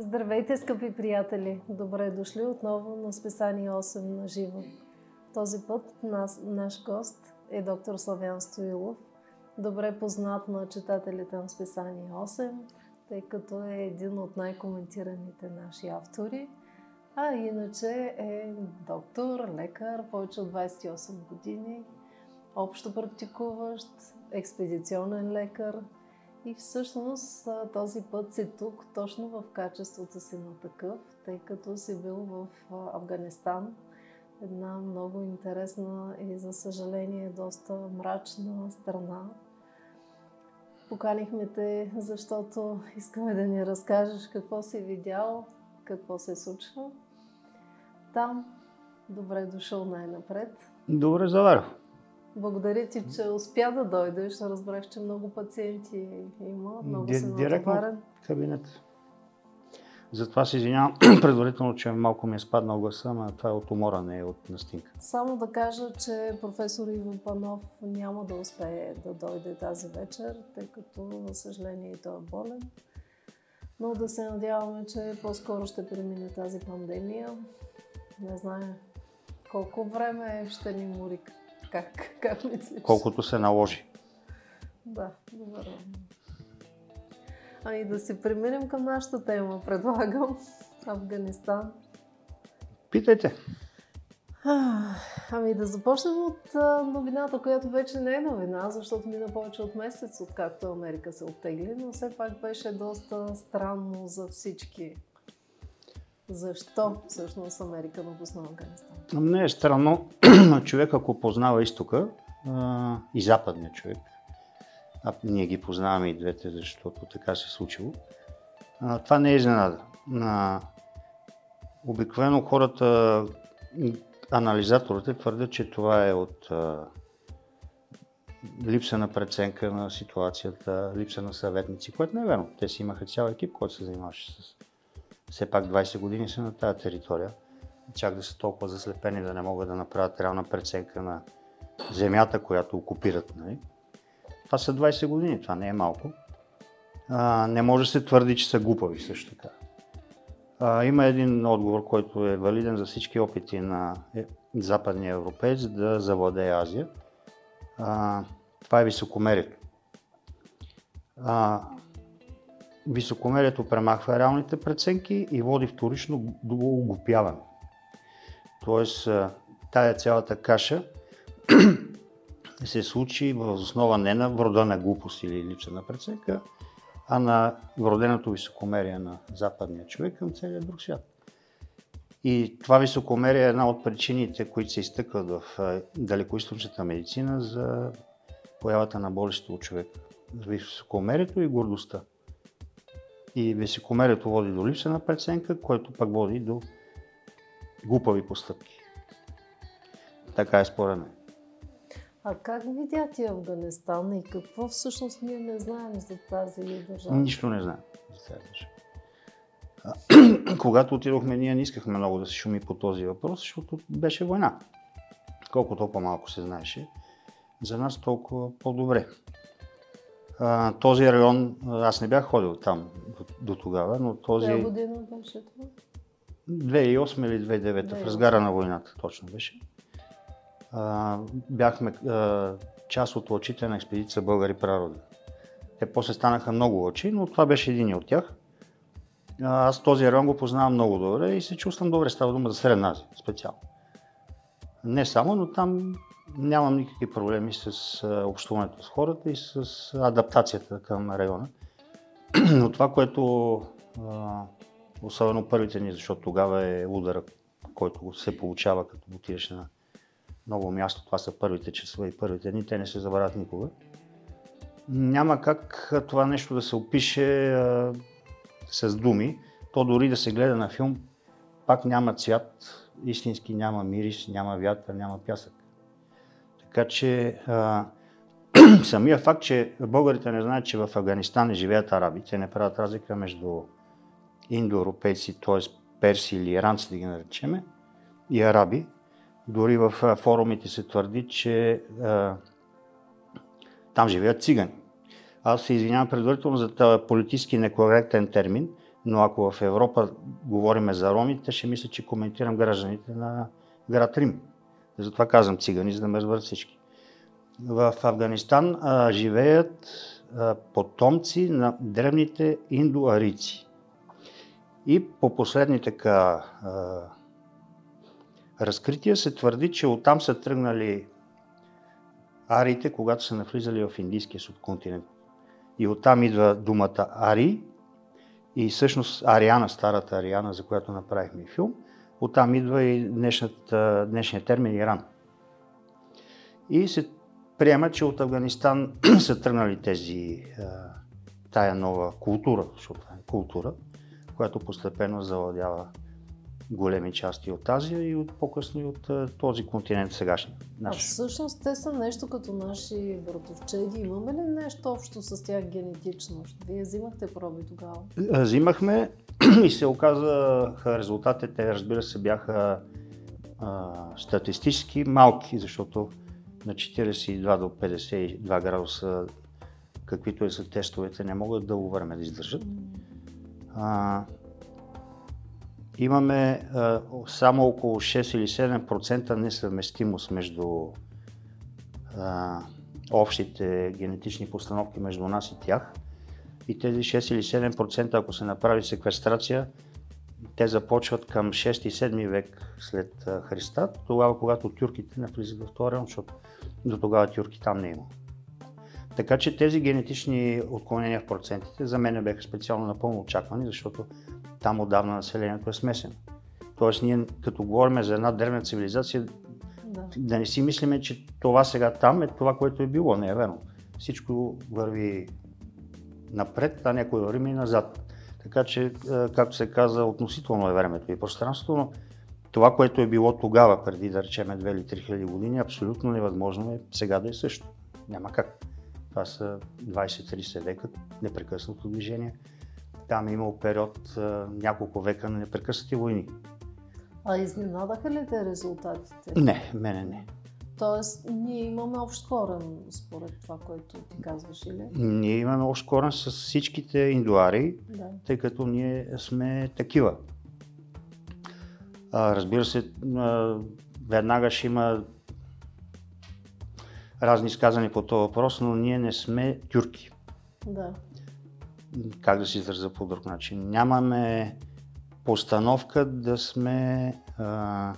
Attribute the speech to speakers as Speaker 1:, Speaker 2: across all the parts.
Speaker 1: Здравейте, скъпи приятели! Добре дошли отново на списание 8 на живо. Този път нас, наш гост е доктор Славян Стоилов, добре познат на читателите на списание 8, тъй като е един от най-коментираните наши автори. А иначе е доктор, лекар, повече от 28 години, общо практикуващ, експедиционен лекар – и всъщност този път си тук точно в качеството си на такъв, тъй като си бил в Афганистан. Една много интересна и за съжаление доста мрачна страна. Поканихме те, защото искаме да ни разкажеш какво си видял, какво се случва. Там добре дошъл най-напред.
Speaker 2: Добре заваря.
Speaker 1: Благодаря ти, че успя да дойдеш. Разбрах, че много пациенти има, много Ди, си
Speaker 2: натоварен. кабинет. Затова се извинявам предварително, че малко ми е спаднал гласа, но това е от умора, не е от настинка.
Speaker 1: Само да кажа, че професор Иво Панов няма да успее да дойде тази вечер, тъй като, за съжаление, той е болен. Но да се надяваме, че по-скоро ще премине тази пандемия. Не знае колко време ще ни мори как, как мислиш?
Speaker 2: Колкото се наложи.
Speaker 1: Да, добре. Ами да се преминем към нашата тема, предлагам. Афганистан.
Speaker 2: Питайте.
Speaker 1: Ами да започнем от новината, която вече не е новина, защото мина повече от месец, откакто Америка се оттегли, но все пак беше доста странно за всички. Защо всъщност Америка напусна Афганистан?
Speaker 2: Не е странно. човек, ако познава изтока а, и западния човек, а ние ги познаваме и двете, защото така се е случило, а, това не е изненада. А, обикновено хората, анализаторите твърдят, че това е от а, липса на преценка на ситуацията, липса на съветници, което не е верно. Те си имаха цял екип, който се занимаваше с все пак 20 години са на тази територия. Чак да са толкова заслепени да не могат да направят реална преценка на земята, която окупират. Нали? Това са 20 години, това не е малко. А, не може да се твърди, че са глупави също така. А, има един отговор, който е валиден за всички опити на е, западния европеец да завладее Азия. А, това е високомерието. А, Високомерието премахва реалните преценки и води вторично до оглупяване. Тоест, тая цялата каша се случи в основа не на вродена глупост или липса на преценка, а на вроденото високомерие на западния човек към целия друг свят. И това високомерие е една от причините, които се изтъкват в далекоисточната медицина за появата на болестите от човека. Високомерието и гордостта. И високомерието води до липса на преценка, което пък води до глупави постъпки. Така е според мен.
Speaker 1: А как видя ти Афганистан и какво всъщност ние не знаем за тази държава?
Speaker 2: Нищо не знаем за тази държава. Когато отидохме, ние не искахме много да се шуми по този въпрос, защото беше война. Колкото по-малко се знаеше, за нас толкова по-добре. А, този район, аз не бях ходил там до, до тогава, но този...
Speaker 1: Коя година беше това?
Speaker 2: 2008 или 2009, в разгара на войната точно беше. А, бяхме а, част от лъчите на експедиция Българи Прарода. Те после станаха много лъчи, но това беше един от тях. А, аз този район го познавам много добре и се чувствам добре. Става дума за Средна Азия специално. Не само, но там нямам никакви проблеми с общуването с хората и с адаптацията към района. Но това, което особено първите ни, защото тогава е удара, който се получава като отидеш на ново място, това са първите часове и първите дни, те не се забравят никога. Няма как това нещо да се опише а, с думи, то дори да се гледа на филм, пак няма цвят, истински няма мирис, няма вятър, няма пясък. Така че а, самия факт, че българите не знаят, че в Афганистан живеят араби, те не правят разлика между индоевропейци, т.е. перси или иранци да ги наречеме, и араби. Дори в форумите се твърди, че а, там живеят цигани. Аз се извинявам предварително за този политически некоректен термин, Но ако в Европа говориме за роми, те ще мислят, че коментирам гражданите на град Рим. Затова казвам цигани, за да ме разберат всички. В Афганистан а, живеят а, потомци на древните индоарици. И по последни така разкрития се твърди, че оттам са тръгнали ариите, когато са навлизали в Индийския субконтинент. И оттам идва думата Ари и всъщност Ариана, старата Ариана, за която направихме филм, оттам идва и днешният термин Иран. И се приема, че от Афганистан са тръгнали тези, тая нова култура, защото е култура, която постепенно завладява големи части от Азия и от по-късно и от този континент сегашния.
Speaker 1: Наш. А всъщност те са нещо като наши братовчеди. Имаме ли нещо общо с тях генетично? Вие взимахте проби тогава?
Speaker 2: Взимахме и се оказаха резултатите, те разбира се бяха а, статистически малки, защото на 42 до 52 градуса, каквито и са тестовете, не могат дълго време да издържат. А, имаме а, само около 6 или 7% несъвместимост между а, общите генетични постановки между нас и тях. И тези 6 или 7%, ако се направи секвестрация, те започват към 6-7 век след Христа, тогава когато тюрките навлизат в този район, защото до тогава тюрки там не е има. Така че тези генетични отклонения в процентите за мен бяха специално напълно очаквани, защото там отдавна населението е смесено. Тоест ние като говорим за една древна цивилизация, да. да не си мислиме, че това сега там е това, което е било. Не е верно. Всичко върви напред, а някой върви и назад. Така че, е, както се каза, относително е времето и пространството, но това, което е било тогава, преди да речеме 2 или 3 хиляди години, абсолютно невъзможно е сега да е също. Няма как. Това са 20-30 века непрекъснато движение. Там е имал период няколко века на непрекъснати войни.
Speaker 1: А изненадаха ли те резултатите?
Speaker 2: Не, мене не.
Speaker 1: Тоест, ние имаме общ корен, според това, което ти казваш, или?
Speaker 2: Ние имаме общ корен с всичките индуари, да. тъй като ние сме такива. А, разбира се, а, веднага ще има разни изказани по този въпрос, но ние не сме тюрки.
Speaker 1: Да.
Speaker 2: Как да се изразя по друг начин? Нямаме постановка да сме а,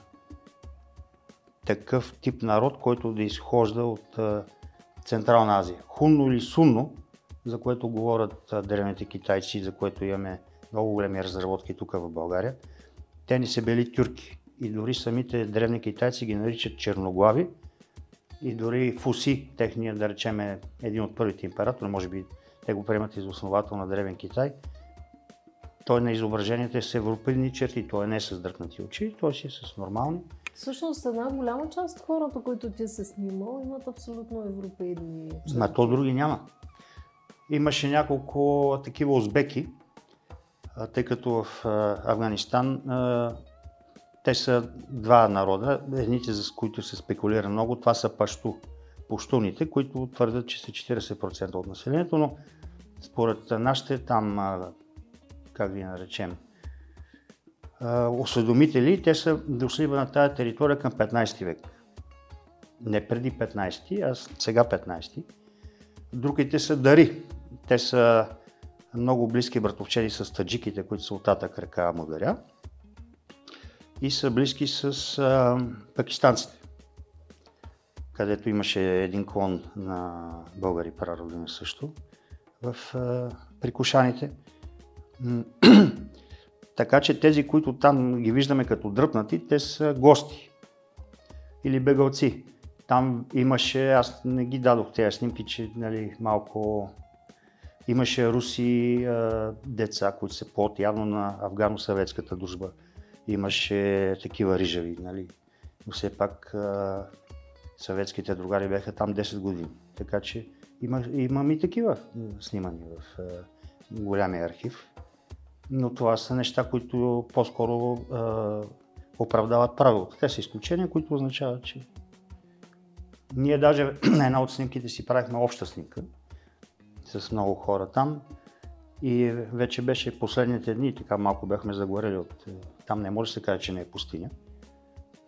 Speaker 2: такъв тип народ, който да изхожда от а, Централна Азия. Хунно или сунно, за което говорят а, древните китайци, за което имаме много големи разработки тук в България, те не са били тюрки. И дори самите древни китайци ги наричат черноглави. И дори Фуси, техният, да речем, е един от първите императори, може би те го приемат из основател на древен Китай. Той на изображението е с европейни черти, той не е с дръпнати очи, той си е с нормални.
Speaker 1: Всъщност една голяма част от хората, които ти се снимал, имат абсолютно европейни черти.
Speaker 2: Ма то други няма. Имаше няколко такива узбеки, тъй като в Афганистан те са два народа, едните, за които се спекулира много, това са пашту, пуштуните, които твърдят, че са 40% от населението, но според нашите там, как ги наречем, осведомители, те са дошли на тази територия към 15 век. Не преди 15, а сега 15. Другите са дари. Те са много близки братовчеди с таджиките, които са от татък река Мударя и са близки с а, пакистанците, където имаше един клон на българи прародини също в а, прикушаните. така че тези, които там ги виждаме като дръпнати, те са гости или бегалци. Там имаше, аз не ги дадох тези снимки, че нали, малко Имаше руси а, деца, които се плод явно на афгано-съветската дружба. Имаше такива рижави, нали? Но все пак а, съветските другари бяха там 10 години. Така че има, имам и такива снимани в а, голямия архив. Но това са неща, които по-скоро а, оправдават правилото. Те са изключения, които означават, че ние даже на една от снимките си правихме обща снимка с много хора там. И вече беше последните дни, така малко бяхме загорели от... Там не може да се каже, че не е пустиня.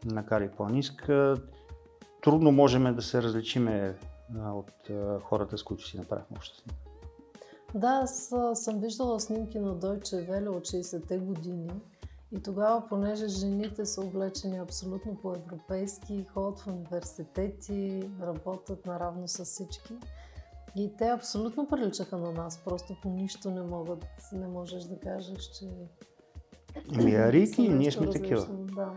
Speaker 2: На Кари планинска. Трудно можем да се различиме от хората, с които си направихме общество.
Speaker 1: Да, аз съм виждала снимки на Дойче Веле от 60-те години. И тогава, понеже жените са облечени абсолютно по-европейски, ходят в университети, работят наравно с всички, и те абсолютно приличаха на нас. Просто по нищо не могат, не можеш да кажеш, че...
Speaker 2: Ами арики, ние сме такива.
Speaker 1: Да.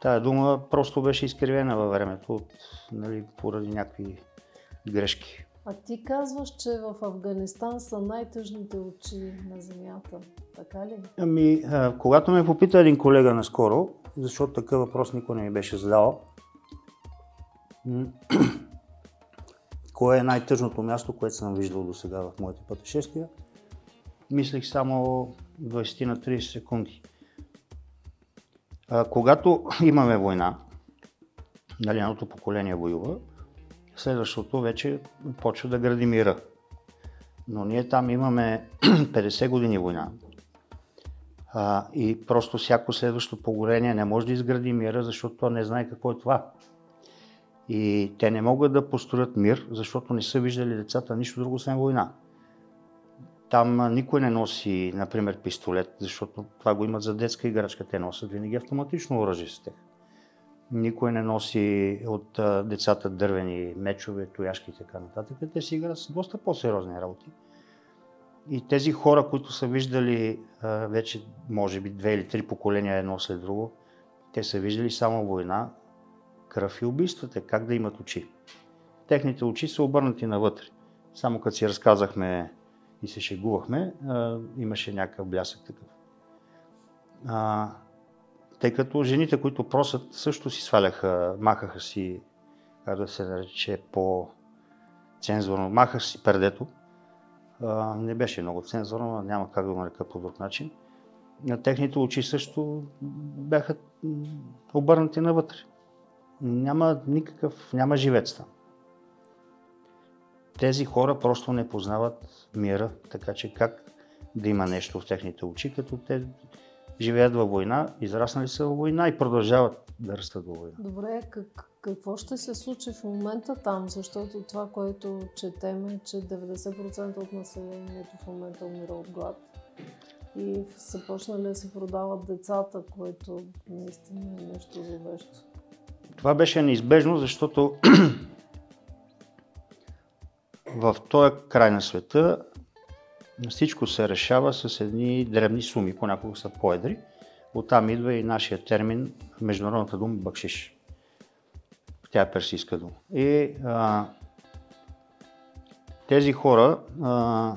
Speaker 2: Тая дума просто беше изкривена във времето, от, нали, поради някакви грешки.
Speaker 1: А ти казваш, че в Афганистан са най-тъжните очи на земята. Така ли?
Speaker 2: Ами, а, когато ме попита един колега наскоро, защото такъв въпрос никой не ми беше задал, кое е най-тъжното място, което съм виждал до сега в моите пътешествия, мислих само 20 на 30 секунди. А, когато имаме война, нали, едното поколение воюва, следващото вече почва да гради мира. Но ние там имаме 50 години война. А, и просто всяко следващо поколение не може да изгради мира, защото то не знае какво е това. И те не могат да построят мир, защото не са виждали децата нищо друго, освен война. Там никой не носи, например, пистолет, защото това го имат за детска играчка. Те носят винаги автоматично оръжие с тях. Никой не носи от децата дървени мечове, тояшки и така нататък. Те си играят с доста по-сериозни работи. И тези хора, които са виждали вече, може би, две или три поколения едно след друго, те са виждали само война, кръв и убийствата, как да имат очи. Техните очи са обърнати навътре. Само като си разказахме и се шегувахме, а, имаше някакъв блясък такъв. А, тъй като жените, които просят, също си сваляха, махаха си, как да се нарече по-цензурно, махаха си пердето. А, не беше много цензурно, няма как да го нарека по друг начин. На техните очи също бяха обърнати навътре. Няма никакъв, няма живец там. Тези хора просто не познават мира, така че как да има нещо в техните очи, като те живеят във война, израснали са във война и продължават да растат във война.
Speaker 1: Добре, как, какво ще се случи в момента там? Защото това, което четем е, че 90% от населението в момента умира от глад. И са почнали да се продават децата, което наистина е нещо зловещо.
Speaker 2: Това беше неизбежно, защото в този край на света всичко се решава с едни древни суми, понякога са по-едри. Оттам идва и нашия термин, международната дума бакшиш. Тя е персийска дума. И а, тези хора а,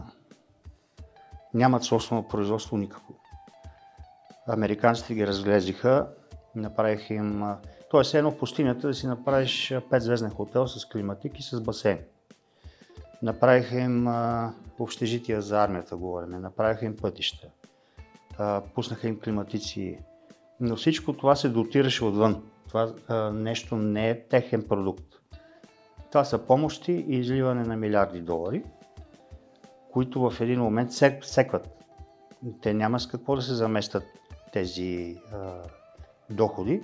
Speaker 2: нямат собствено производство никакво. Американците ги разглезиха, направиха им... Тоест, едно в пустинята да си направиш 5-звезден хотел с климатик и с басейн. Направиха им а, общежития за армията, говорим, направиха им пътища, а, пуснаха им климатици, но всичко това се дотираше отвън. Това а, нещо не е техен продукт. Това са помощи и изливане на милиарди долари, които в един момент сек, секват. Те няма с какво да се заместят тези а, доходи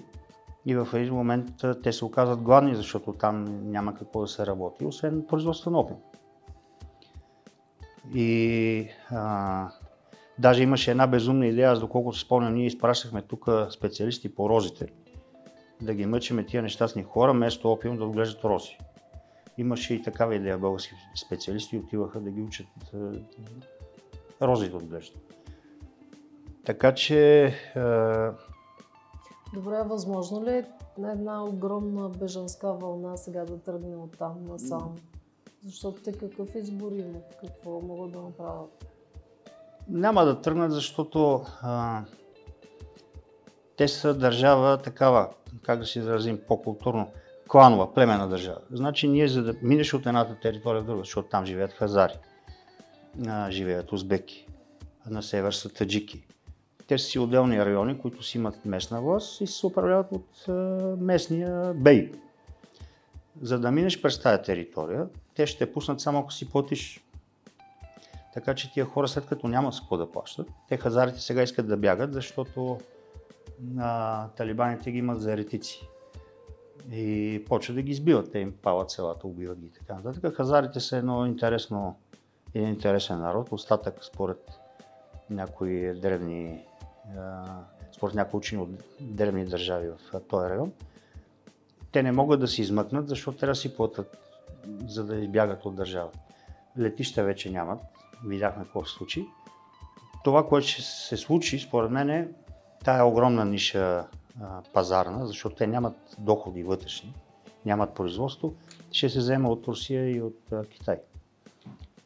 Speaker 2: и в един момент а, те се оказват гладни, защото там няма какво да се работи, освен производство на опит. И а, даже имаше една безумна идея, аз доколкото спомням, ние изпращахме тук специалисти по розите, да ги мъчиме тия нещастни хора, вместо опиум да отглеждат рози. Имаше и такава идея, български специалисти отиваха да ги учат рози да отглеждат. Така че... А...
Speaker 1: Добре, възможно ли е една огромна бежанска вълна сега да тръгне от там насам? Защото те какъв избор имат? Какво могат да направят?
Speaker 2: Няма да тръгнат, защото а, те са държава такава, как да се изразим по-културно, кланова, племена държава. Значи ние за да минеш от едната територия в друга, защото там живеят хазари, а, живеят узбеки, а на север са таджики. Те са си отделни райони, които си имат местна власт и се управляват от а, местния бей. За да минеш през тази територия, те ще те пуснат само ако си платиш. Така че тия хора след като нямат с какво да плащат, те хазарите сега искат да бягат, защото а, талибаните ги имат за еретици. И почват да ги избиват, те им палят селата, убиват ги и така нататък. Хазарите са едно интересно, един интересен народ, остатък според някои древни, според някои учени от древни държави в този район. Те не могат да се измъкнат, защото трябва да си платят, за да избягат от държавата. Летища вече нямат, видяхме какво се случи. Това, което ще се случи, според мен е тая огромна ниша а, пазарна, защото те нямат доходи вътрешни, нямат производство, ще се взема от Русия и от а, Китай.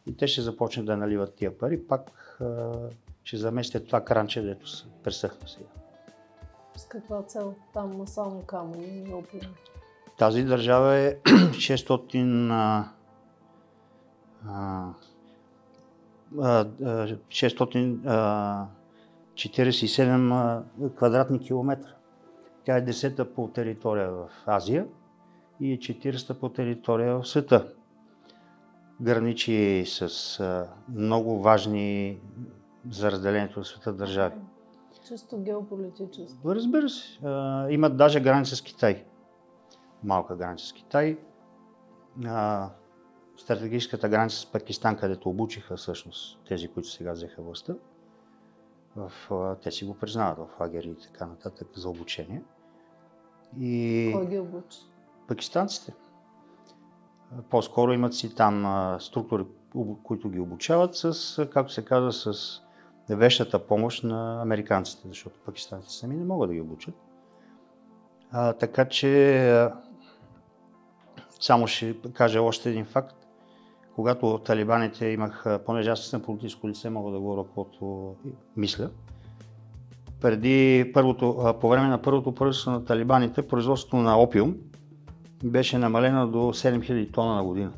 Speaker 2: И те ще започнат да наливат тия пари, пак а, ще заместят това кранче, дето пресъхна сега.
Speaker 1: Каква цел? Там само камъни и опиум.
Speaker 2: Тази държава е 600 а, а, 647 квадратни километра. Тя е 10-та по територия в Азия и е 40-та по територия в света. Граничи с много важни за разделението на света държави.
Speaker 1: Чисто геополитически.
Speaker 2: Разбира се. Имат даже граница с Китай. Малка граница с Китай стратегическата граница с Пакистан, където обучиха всъщност тези, които сега взеха властта. В, те си го признават в лагери и така нататък за обучение.
Speaker 1: И... Кой ги обучи?
Speaker 2: Пакистанците. По-скоро имат си там структури, които ги обучават с, както се казва, с вещата помощ на американците, защото пакистанците сами не могат да ги обучат. А, така че само ще кажа още един факт когато талибаните имах, понеже аз съм политическо лице, мога да говоря каквото мисля, преди първото, по време на първото правителство на талибаните, производството на опиум беше намалено до 7000 тона на година.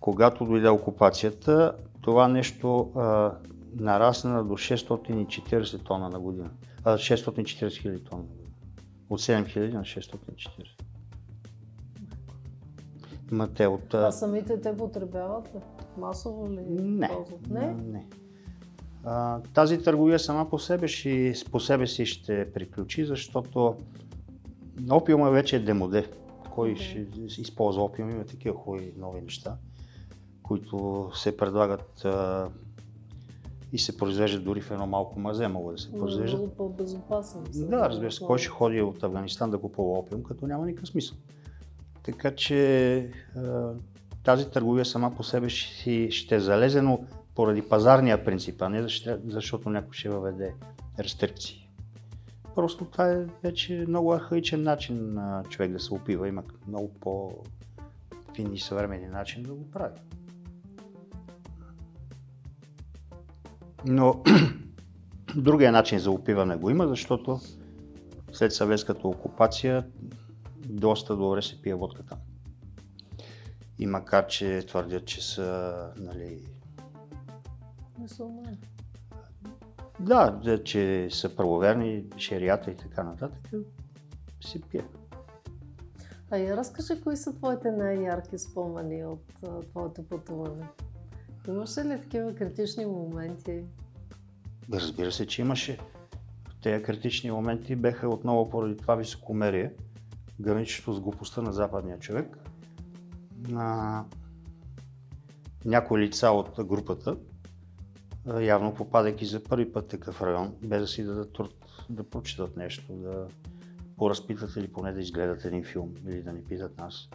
Speaker 2: Когато дойде окупацията, това нещо нарасна до 640 тона на година. А, 640 хиляди тона на година. От 7000 на 640.
Speaker 1: Ма те от... А самите те потребяват ли? Масово ли?
Speaker 2: Не. Не? не. А, тази търговия сама по себе, си, по себе си ще приключи, защото опиума вече е демоде. Кой okay. ще използва опиум? Има такива хубави нови неща, които се предлагат а, и се произвеждат дори в едно малко мазе, могат да се произвеждат.
Speaker 1: Много по-безопасно.
Speaker 2: Да, разбира се. Кой ще ходи от Афганистан да купува опиум, като няма никакъв смисъл. Така че тази търговия сама по себе ще, ще е залезе, но поради пазарния принцип, а не защото някой ще въведе рестрикции. Просто това е вече много архаичен начин на човек да се опива. Има много по-финни съвременни начин да го прави. Но другия начин за опиване го има, защото след съветската окупация доста добре се пие водка там. И макар, че твърдят, че са, нали...
Speaker 1: Мусулмани.
Speaker 2: Да, че са правоверни, шерията и така нататък, се пие.
Speaker 1: А я разкажи, кои са твоите най-ярки спомени от твоето пътуване? Имаше ли такива критични моменти?
Speaker 2: Разбира се, че имаше. Тези критични моменти беха отново поради това високомерие, граничещо с глупостта на западния човек. На някои лица от групата, явно попадайки за първи път такъв район, без да си дадат труд да прочитат нещо, да поразпитат или поне да изгледат един филм или да ни питат нас.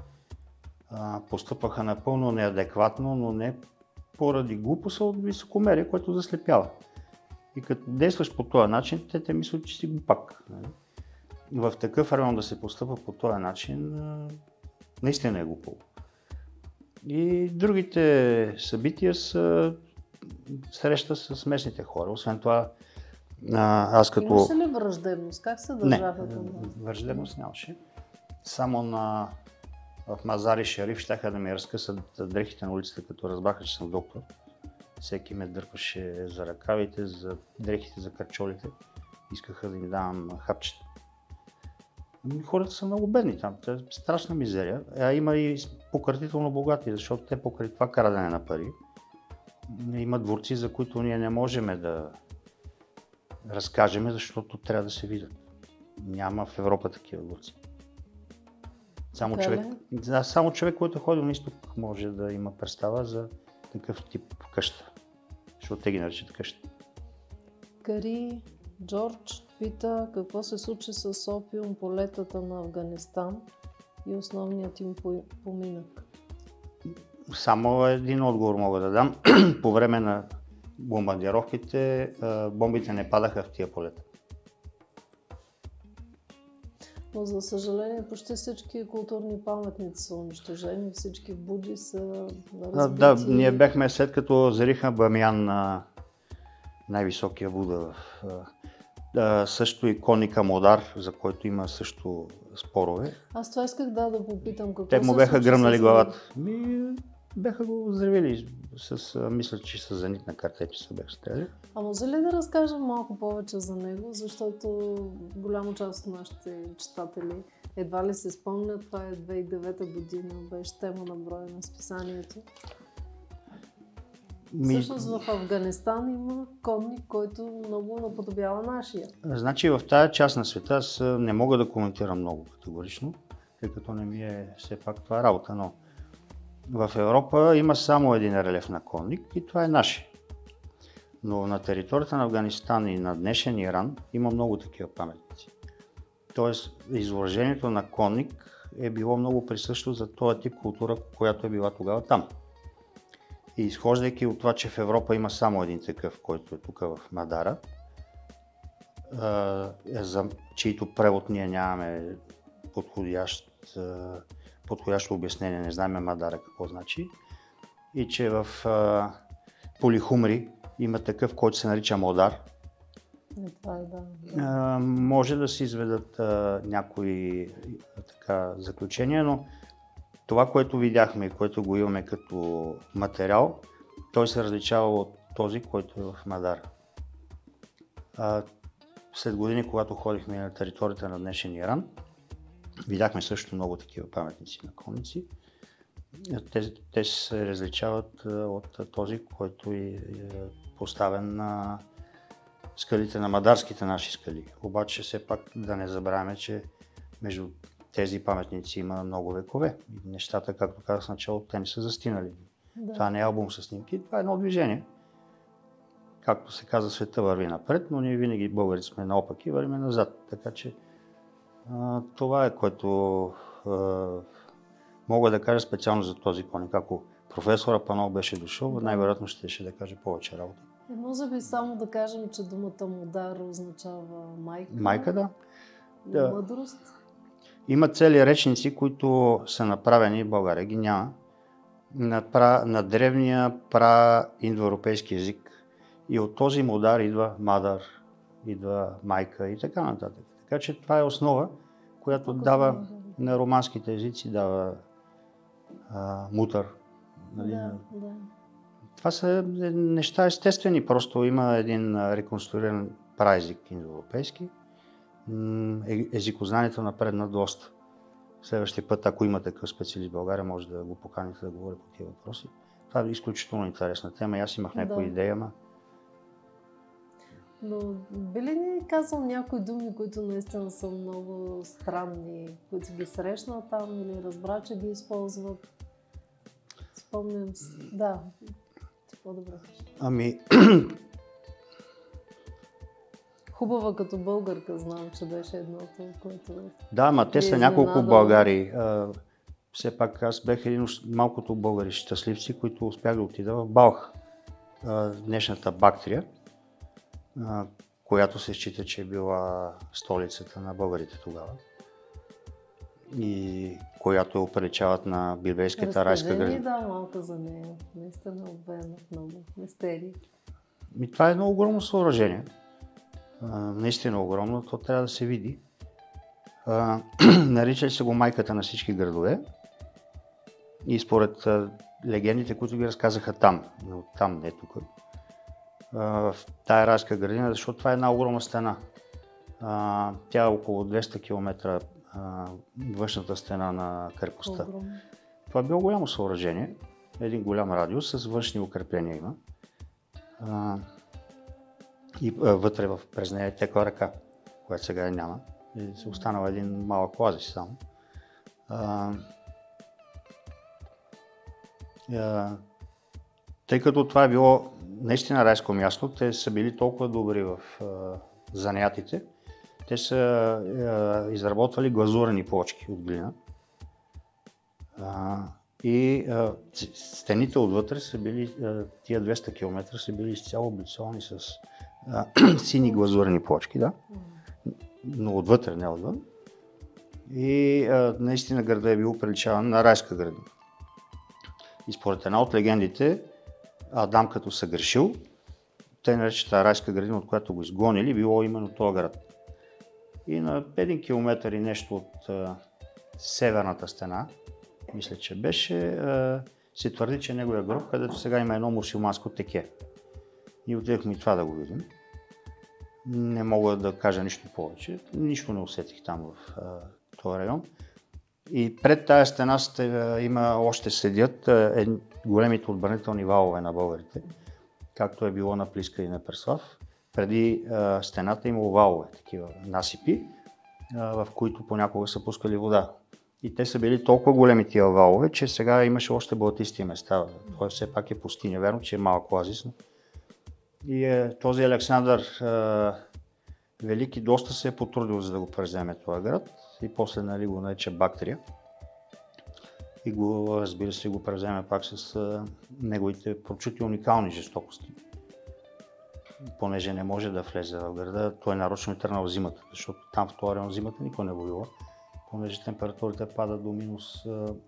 Speaker 2: постъпаха напълно неадекватно, но не поради глупост, от високомерие, което заслепява. И като действаш по този начин, те те мислят, че си глупак. Нали? в такъв район да се постъпва по този начин, наистина е глупаво. И другите събития са среща с местните хора. Освен това, аз като...
Speaker 1: Имаше ли враждебност? Как се държаха
Speaker 2: Не, враждебност нямаше. Само на... в Мазари Шериф щяха да ми разкъсат дрехите на улицата, като разбраха, че съм доктор. Всеки ме дърпаше за ръкавите, за дрехите, за карчолите. Искаха да ми давам хапчета. Ами, хората са много бедни там. Това е страшна мизерия. А има и пократително богати, защото те покрай това крадене на пари има дворци, за които ние не можем да разкажем, защото трябва да се видят. Няма в Европа такива дворци. Само
Speaker 1: Така
Speaker 2: човек, да, само човек, който ходи на изток, може да има представа за такъв тип къща. Защото те ги наричат къща.
Speaker 1: Кари Джордж пита какво се случи с опиум по летата на Афганистан и основният им по- поминък.
Speaker 2: Само един отговор мога да дам. По време на бомбардировките бомбите не падаха в тия полета.
Speaker 1: Но за съжаление почти всички културни паметници са унищожени, всички буди са разбити.
Speaker 2: да, ние бяхме след като зариха Бамян на най-високия Буда. в, а, също и коника Модар, за който има също спорове.
Speaker 1: Аз това исках да, да попитам какво
Speaker 2: Те му бяха гръмнали главата. Ми, бяха го оздравили с, а, мисля, че с зенитна картеча се бяха стреляли.
Speaker 1: А може ли да разкажем малко повече за него, защото голяма част от нашите читатели едва ли се спомнят, това е 2009 година, беше тема на броя на списанието.
Speaker 2: Ми,
Speaker 1: Всъщност в Афганистан има конник, който много наподобява нашия.
Speaker 2: Значи в тази част на света аз не мога да коментирам много категорично, тъй като не ми е все пак това работа, но в Европа има само един релеф на конник и това е наше. Но на територията на Афганистан и на днешен Иран има много такива паметници. Тоест, изложението на конник е било много присъщо за този тип култура, която е била тогава там. И изхождайки от това, че в Европа има само един такъв, който е тук в Мадара, за чието превод ние нямаме подходящ, подходящо обяснение, не знаем Мадара какво значи. И че в а, Полихумри има такъв, който се нарича Модар.
Speaker 1: И това е да.
Speaker 2: А, може да се изведат а, някои така, заключения, но това, което видяхме и което го имаме като материал, той се различава от този, който е в Мадара. А, след години, когато ходихме на територията на днешен Иран, видяхме също много такива паметници на конници. Те, те се различават от този, който е, поставен на скалите на мадарските наши скали. Обаче все пак да не забравяме, че между тези паметници има много векове. Нещата, както казах в началото, те не са застинали.
Speaker 1: да.
Speaker 2: Това не е албум с снимки, това е едно движение. Както се казва, света върви напред, но ние винаги българи сме наопаки вървим назад. Така че а, това е което а, мога да кажа специално за този коник. Ако професора Панов беше дошъл, най-вероятно ще, ще да каже повече работа.
Speaker 1: И може би само да кажем, че думата мудар означава майка.
Speaker 2: Майка, да. да.
Speaker 1: Мъдрост.
Speaker 2: Има цели речници, които са направени, в България ги няма, на, пра, на древния пра-индоевропейски език. И от този модар идва мадър, идва майка и така нататък. Така че това е основа, която
Speaker 1: Колкото
Speaker 2: дава на романските езици, дава а, мутър. Нали?
Speaker 1: Да, да.
Speaker 2: Това са неща естествени, просто има един реконструиран праезик индоевропейски. Е- Езикознанието напредна доста. Следващия път, ако има такъв специалист в България, може да го поканите да говори по тези въпроси. Това е изключително интересна тема. Аз имах някоя
Speaker 1: Да.
Speaker 2: идея, ма
Speaker 1: Но би ли ни казал някои думи, които наистина са много странни, които ги срещна там или разбра, че ги използват? Спомням си. Да. Ти по-добре.
Speaker 2: Ами,
Speaker 1: Хубава като българка знам, че беше едното, което...
Speaker 2: да, ма те са няколко българи. Все пак аз бях един от малкото българи щастливци, които успях да отида в Балх, днешната Бактрия, която се счита, че е била столицата на българите тогава и която оприличават на библейската райска градина.
Speaker 1: да, малко за нея. Наистина обвена в много мистерии.
Speaker 2: Ми, това е едно огромно съоръжение. А, наистина огромно, то трябва да се види. А, наричали се го майката на всички градове. И според а, легендите, които ги разказаха там, но там, не тук, в тая райска градина, защото това е една огромна стена. А, тя е около 200 км а, външната стена на крепостта.
Speaker 1: Огромно.
Speaker 2: Това е било голямо съоръжение, един голям радиус с външни укрепления има. а, и а, вътре в, през нея е текла ръка, която сега я няма. И се останал един малък оазис само. А, а, тъй като това е било наистина райско място, те са били толкова добри в занятите, те са а, изработвали глазурени плочки от глина. И а, стените отвътре са били, а, тия 200 км са били изцяло облицовани с а, сини глазурени плочки, да? но отвътре, не отвън. И а, наистина града е бил приличаван на райска градина. И според една от легендите, Адам като се грешил, те наречета райска градина, от която го изгонили, било именно този град. И на един километър и нещо от а, северната стена, мисля, че беше, а, се твърди, че е неговия гроб, където сега има едно мусулманско теке. Ние отидохме и това да го видим. Не мога да кажа нищо повече. Нищо не усетих там в а, този район. И пред тази стена сте, има, още седят е, големите отбранителни валове на българите, както е било на Плиска и на Преслав. Преди а, стената има валове, такива насипи, а, в които понякога са пускали вода. И те са били толкова големи тия валове, че сега имаше още блатисти места. Това все пак е пустиня. Верно, че е малък оазис. И е, този Александър е, Велики доста се е потрудил за да го преземе този град и после нали, го нарече Бактрия. И го, разбира се, го превземе пак с е, неговите прочути уникални жестокости. Понеже не може да влезе в града, той е нарочно и тръгнал зимата, защото там в този район зимата никой не воюва, понеже температурите падат до минус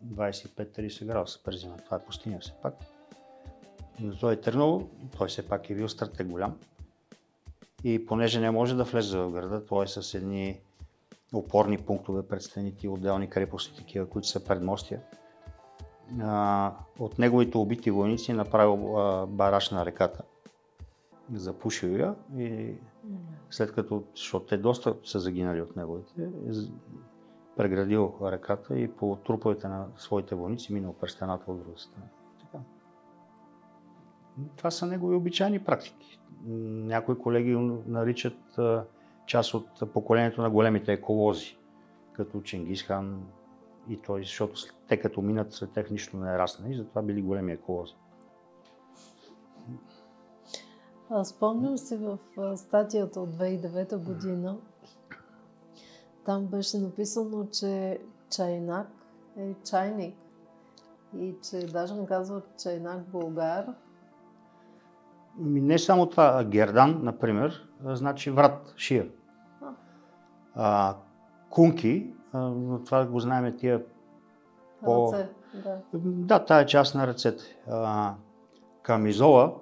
Speaker 2: 25-30 градуса през зима. Това е пустиня все пак. Но той е тръгнал, той все пак е бил стратег голям. И понеже не може да влезе в града, той е с едни опорни пунктове пред стените и отделни крепости, такива, които са предмостия. А, от неговите убити войници направил а, бараж на реката. Запушил я и след като, защото те доста са загинали от неговите, преградил реката и по труповете на своите войници минал през стената от друга страна. Това са негови обичайни практики. Някои колеги наричат част от поколението на големите еколози, като Чингисхан и той, защото те като минат след тях нищо не е расне и затова били големи еколози.
Speaker 1: Спомням си в статията от 2009 година, там беше написано, че чайнак е чайник и че даже не казват чайнак българ,
Speaker 2: Ами, не само това, Гердан, например, значи врат, шия. А, кунки, но това го знаем тия
Speaker 1: по... Ръце, да.
Speaker 2: Да, тая част на ръцете. А, камизола,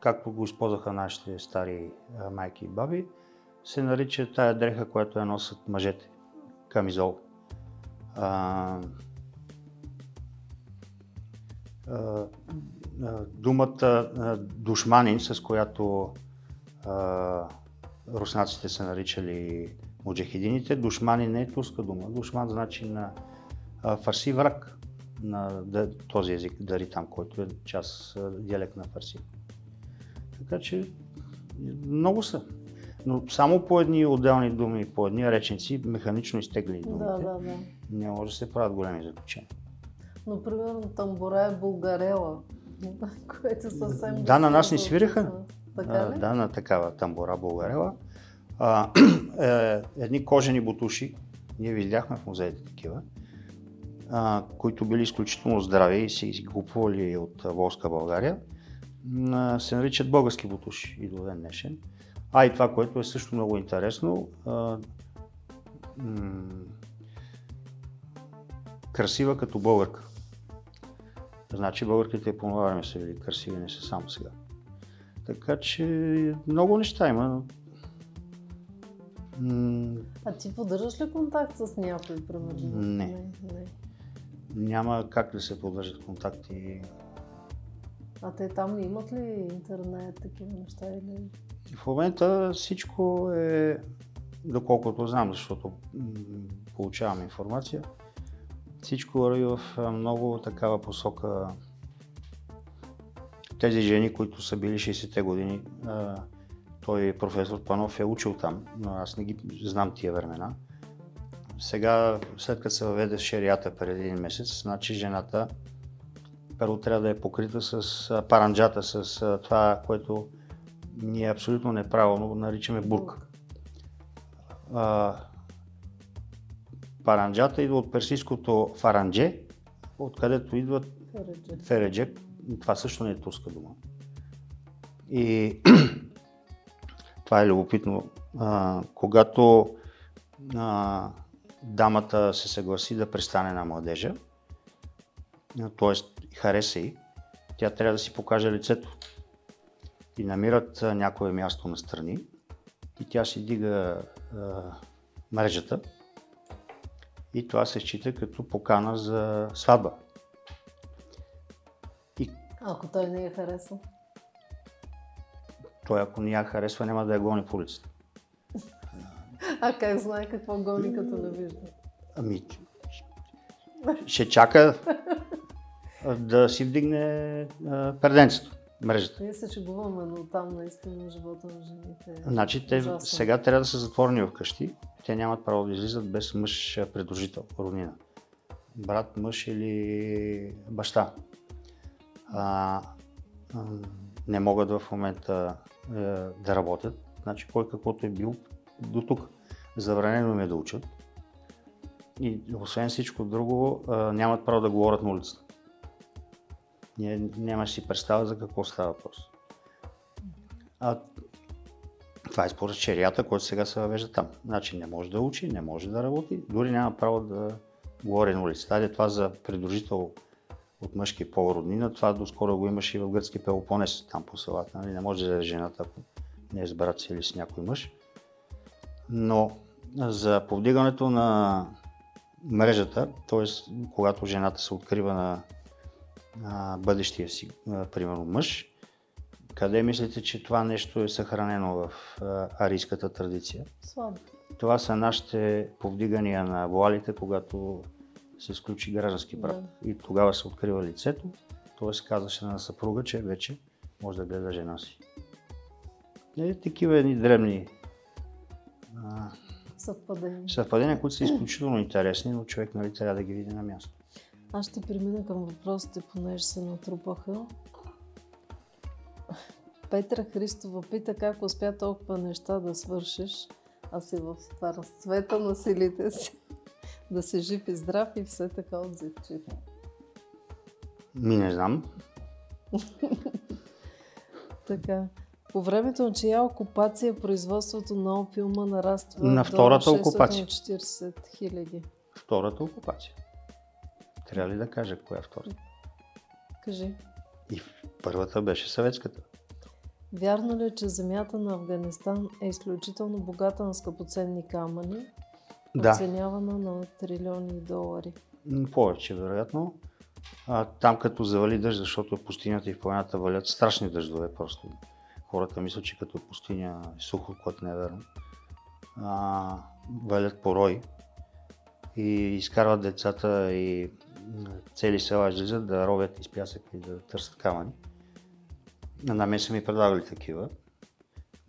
Speaker 2: както го използваха нашите стари а, майки и баби, се нарича тая дреха, която я носят мъжете. Камизол. А, а, думата душманин, с която а, руснаците са наричали муджахидините, душманин не е турска дума. Душман значи на а, фарси враг на да, този език, дари там, който е част диалект на фарси. Така че много са. Но само по едни отделни думи, по едни речници, механично изтегли думите,
Speaker 1: да, да, да.
Speaker 2: не може да се правят големи заключения.
Speaker 1: Но примерно тамбура е булгарела което съвсем...
Speaker 2: Да, на нас ни свириха. Така ли? Да, на такава тамбора българела. А, е, едни кожени бутуши, ние видяхме в музеите такива, а, които били изключително здрави и си ги от Волска България, а, се наричат български бутуши и до ден днешен. А и това, което е също много интересно, а, м- красива като българка. Значи българските по това време са били красиви, не са само сега. Така че много неща има.
Speaker 1: А ти поддържаш ли контакт с някой, примерно?
Speaker 2: Не. не, не. Няма как да се поддържат контакти.
Speaker 1: А те там имат ли интернет, такива неща или?
Speaker 2: В момента всичко е, доколкото знам, защото получавам информация, всичко върви в много такава посока тези жени, които са били 60-те години, той професор Панов е учил там, но аз не ги знам тия времена. Сега, след като се въведе шерията преди един месец, значи жената първо трябва да е покрита с паранджата, с това, което ние абсолютно неправилно наричаме бурка. А, паранджата идва от персийското фаранже, откъдето идва фередже. Това също не е турска дума. И това е любопитно. А, когато а, дамата се съгласи да престане на младежа, т.е. хареса и, тя трябва да си покаже лицето. И намират някое място на страни и тя си дига а, мрежата и това се счита като покана за сватба.
Speaker 1: И... Ако той не я харесва?
Speaker 2: Той ако не я харесва, няма да я гони по улицата.
Speaker 1: А как знае какво гони, като не вижда?
Speaker 2: Ами, ще чака да си вдигне преденцето, мрежата.
Speaker 1: Ние се чегуваме, но там наистина живота на жените
Speaker 2: е Значи те ужасно. сега трябва да са затворени вкъщи. Те нямат право да излизат без мъж придружител, роднина. Брат, мъж или баща. А, не могат в момента е, да работят. Значи кой каквото е бил до тук. Забранено им е да учат. И освен всичко друго, е, нямат право да говорят на улицата. Ние нямаш си представа за какво става въпрос. А, това е според черията, който сега се въвежда там. Значи не може да учи, не може да работи, дори няма право да говори на улицата. Това за придружител от мъжки пол роднина, това доскоро го имаше и в гръцки Пелопонес, там по селата. Нали? Не може да е жената, ако не е с брат си или с някой мъж. Но за повдигането на мрежата, т.е. когато жената се открива на а, бъдещия си, а, примерно мъж, къде мислите, че това нещо е съхранено в а, арийската традиция?
Speaker 1: Слабо.
Speaker 2: Това са нашите повдигания на вуалите, когато се сключи граждански брак. Да. И тогава се открива лицето, т.е. казваше на съпруга, че вече може да гледа жена си. И е, такива едни древни
Speaker 1: съвпадения.
Speaker 2: съвпадения, които са изключително интересни, но човек нали, трябва да ги види на място.
Speaker 1: Аз ще премина към въпросите, понеже се натрупаха. Петра Христова пита как успя толкова неща да свършиш, а си в разцвета на силите си. Да си жив и здрав и все така отзивчив.
Speaker 2: Ми не знам.
Speaker 1: така. По времето на чия окупация производството на опиума нараства
Speaker 2: на втората до
Speaker 1: 640 хиляди?
Speaker 2: Втората окупация. Трябва ли да кажа коя е втората?
Speaker 1: Кажи.
Speaker 2: И първата беше съветската.
Speaker 1: Вярно ли е, че земята на Афганистан е изключително богата на скъпоценни камъни,
Speaker 2: да.
Speaker 1: оценявана на трилиони долари?
Speaker 2: Повече, вероятно. А, там като завали дъжд, защото пустинята и планината валят страшни дъждове просто. Хората мислят, че като пустиня е сухо, което не е верно. А, валят порой и изкарват децата и цели села излизат да ровят из пясък и да търсят камъни. На мен са ми предлагали такива.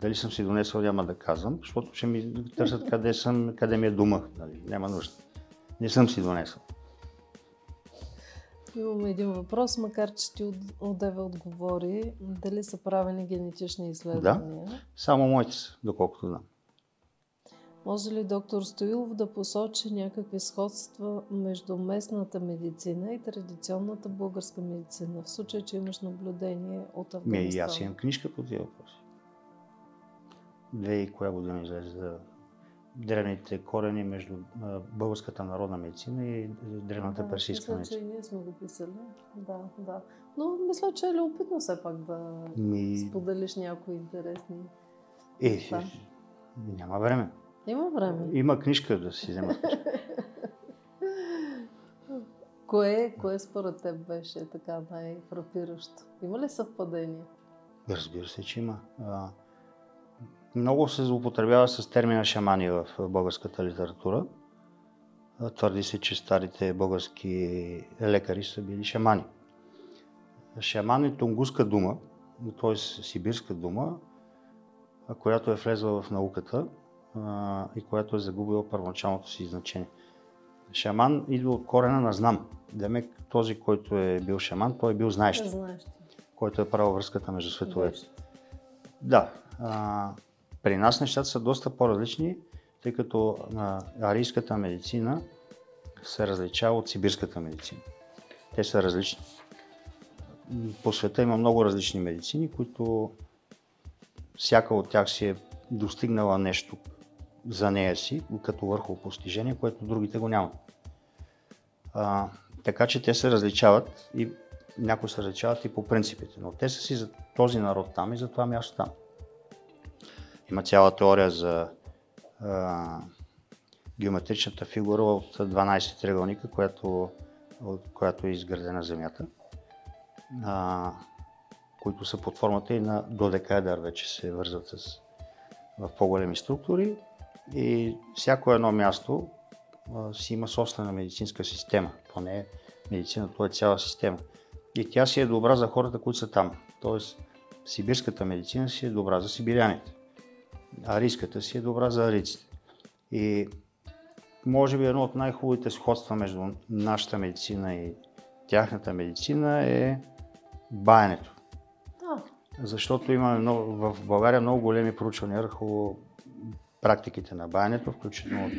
Speaker 2: Дали съм си донесъл, няма да казвам, защото ще ми търсят къде, съм, къде ми е дома. Нали? Няма нужда. Не съм си донесъл.
Speaker 1: Имаме един въпрос, макар че ти отдеве отговори. Дали са правени генетични изследвания?
Speaker 2: Да, само моите са, доколкото знам.
Speaker 1: Може ли доктор Стоилов да посочи някакви сходства между местната медицина и традиционната българска медицина, в случай, че имаш наблюдение от Афганистан?
Speaker 2: Ми, аз имам книжка по тези въпроси. Две и коя година излезе за древните корени между българската народна медицина и древната
Speaker 1: да,
Speaker 2: персийска
Speaker 1: медицина. Мисля, че и ние сме го писали. Да, да. Но мисля, че е любопитно все пак да Ми... споделиш някои интересни.
Speaker 2: Е, да. няма време.
Speaker 1: Има време.
Speaker 2: Има книжка да си взема.
Speaker 1: кое, кое според теб беше така най-фрапиращо? Има ли съвпадение?
Speaker 2: Разбира се, че има. А, много се злоупотребява с термина шамани в българската литература. Твърди се, че старите български лекари са били шамани. Шаман е тунгуска дума, т.е. сибирска дума, която е влезла в науката и която е загубила първоначалното си значение. Шаман идва от корена на знам. Демек този, който е бил шаман, той е бил знаещ, който е правил връзката между световете. Да. А, при нас нещата са доста по-различни, тъй като а, арийската медицина се различава от сибирската медицина. Те са различни. По света има много различни медицини, които всяка от тях си е достигнала нещо за нея си, като върхово постижение, което другите го нямат. А, така че те се различават и някои се различават и по принципите, но те са си за този народ там и за това място там. Има цяла теория за а, геометричната фигура от 12 триъгълника, която, от, която е изградена Земята, а, които са под формата и на додекаедър вече се вързват с, в по-големи структури и всяко едно място а, си има собствена медицинска система. То не медицина, то е цяла система. И тя си е добра за хората, които са там. Тоест, сибирската медицина си е добра за сибиряните. Арийската си е добра за арийците. И може би едно от най-хубавите сходства между нашата медицина и тяхната медицина е баянето.
Speaker 1: Да.
Speaker 2: Защото имаме много, в България много големи проучвания върху практиките на баянето, включително от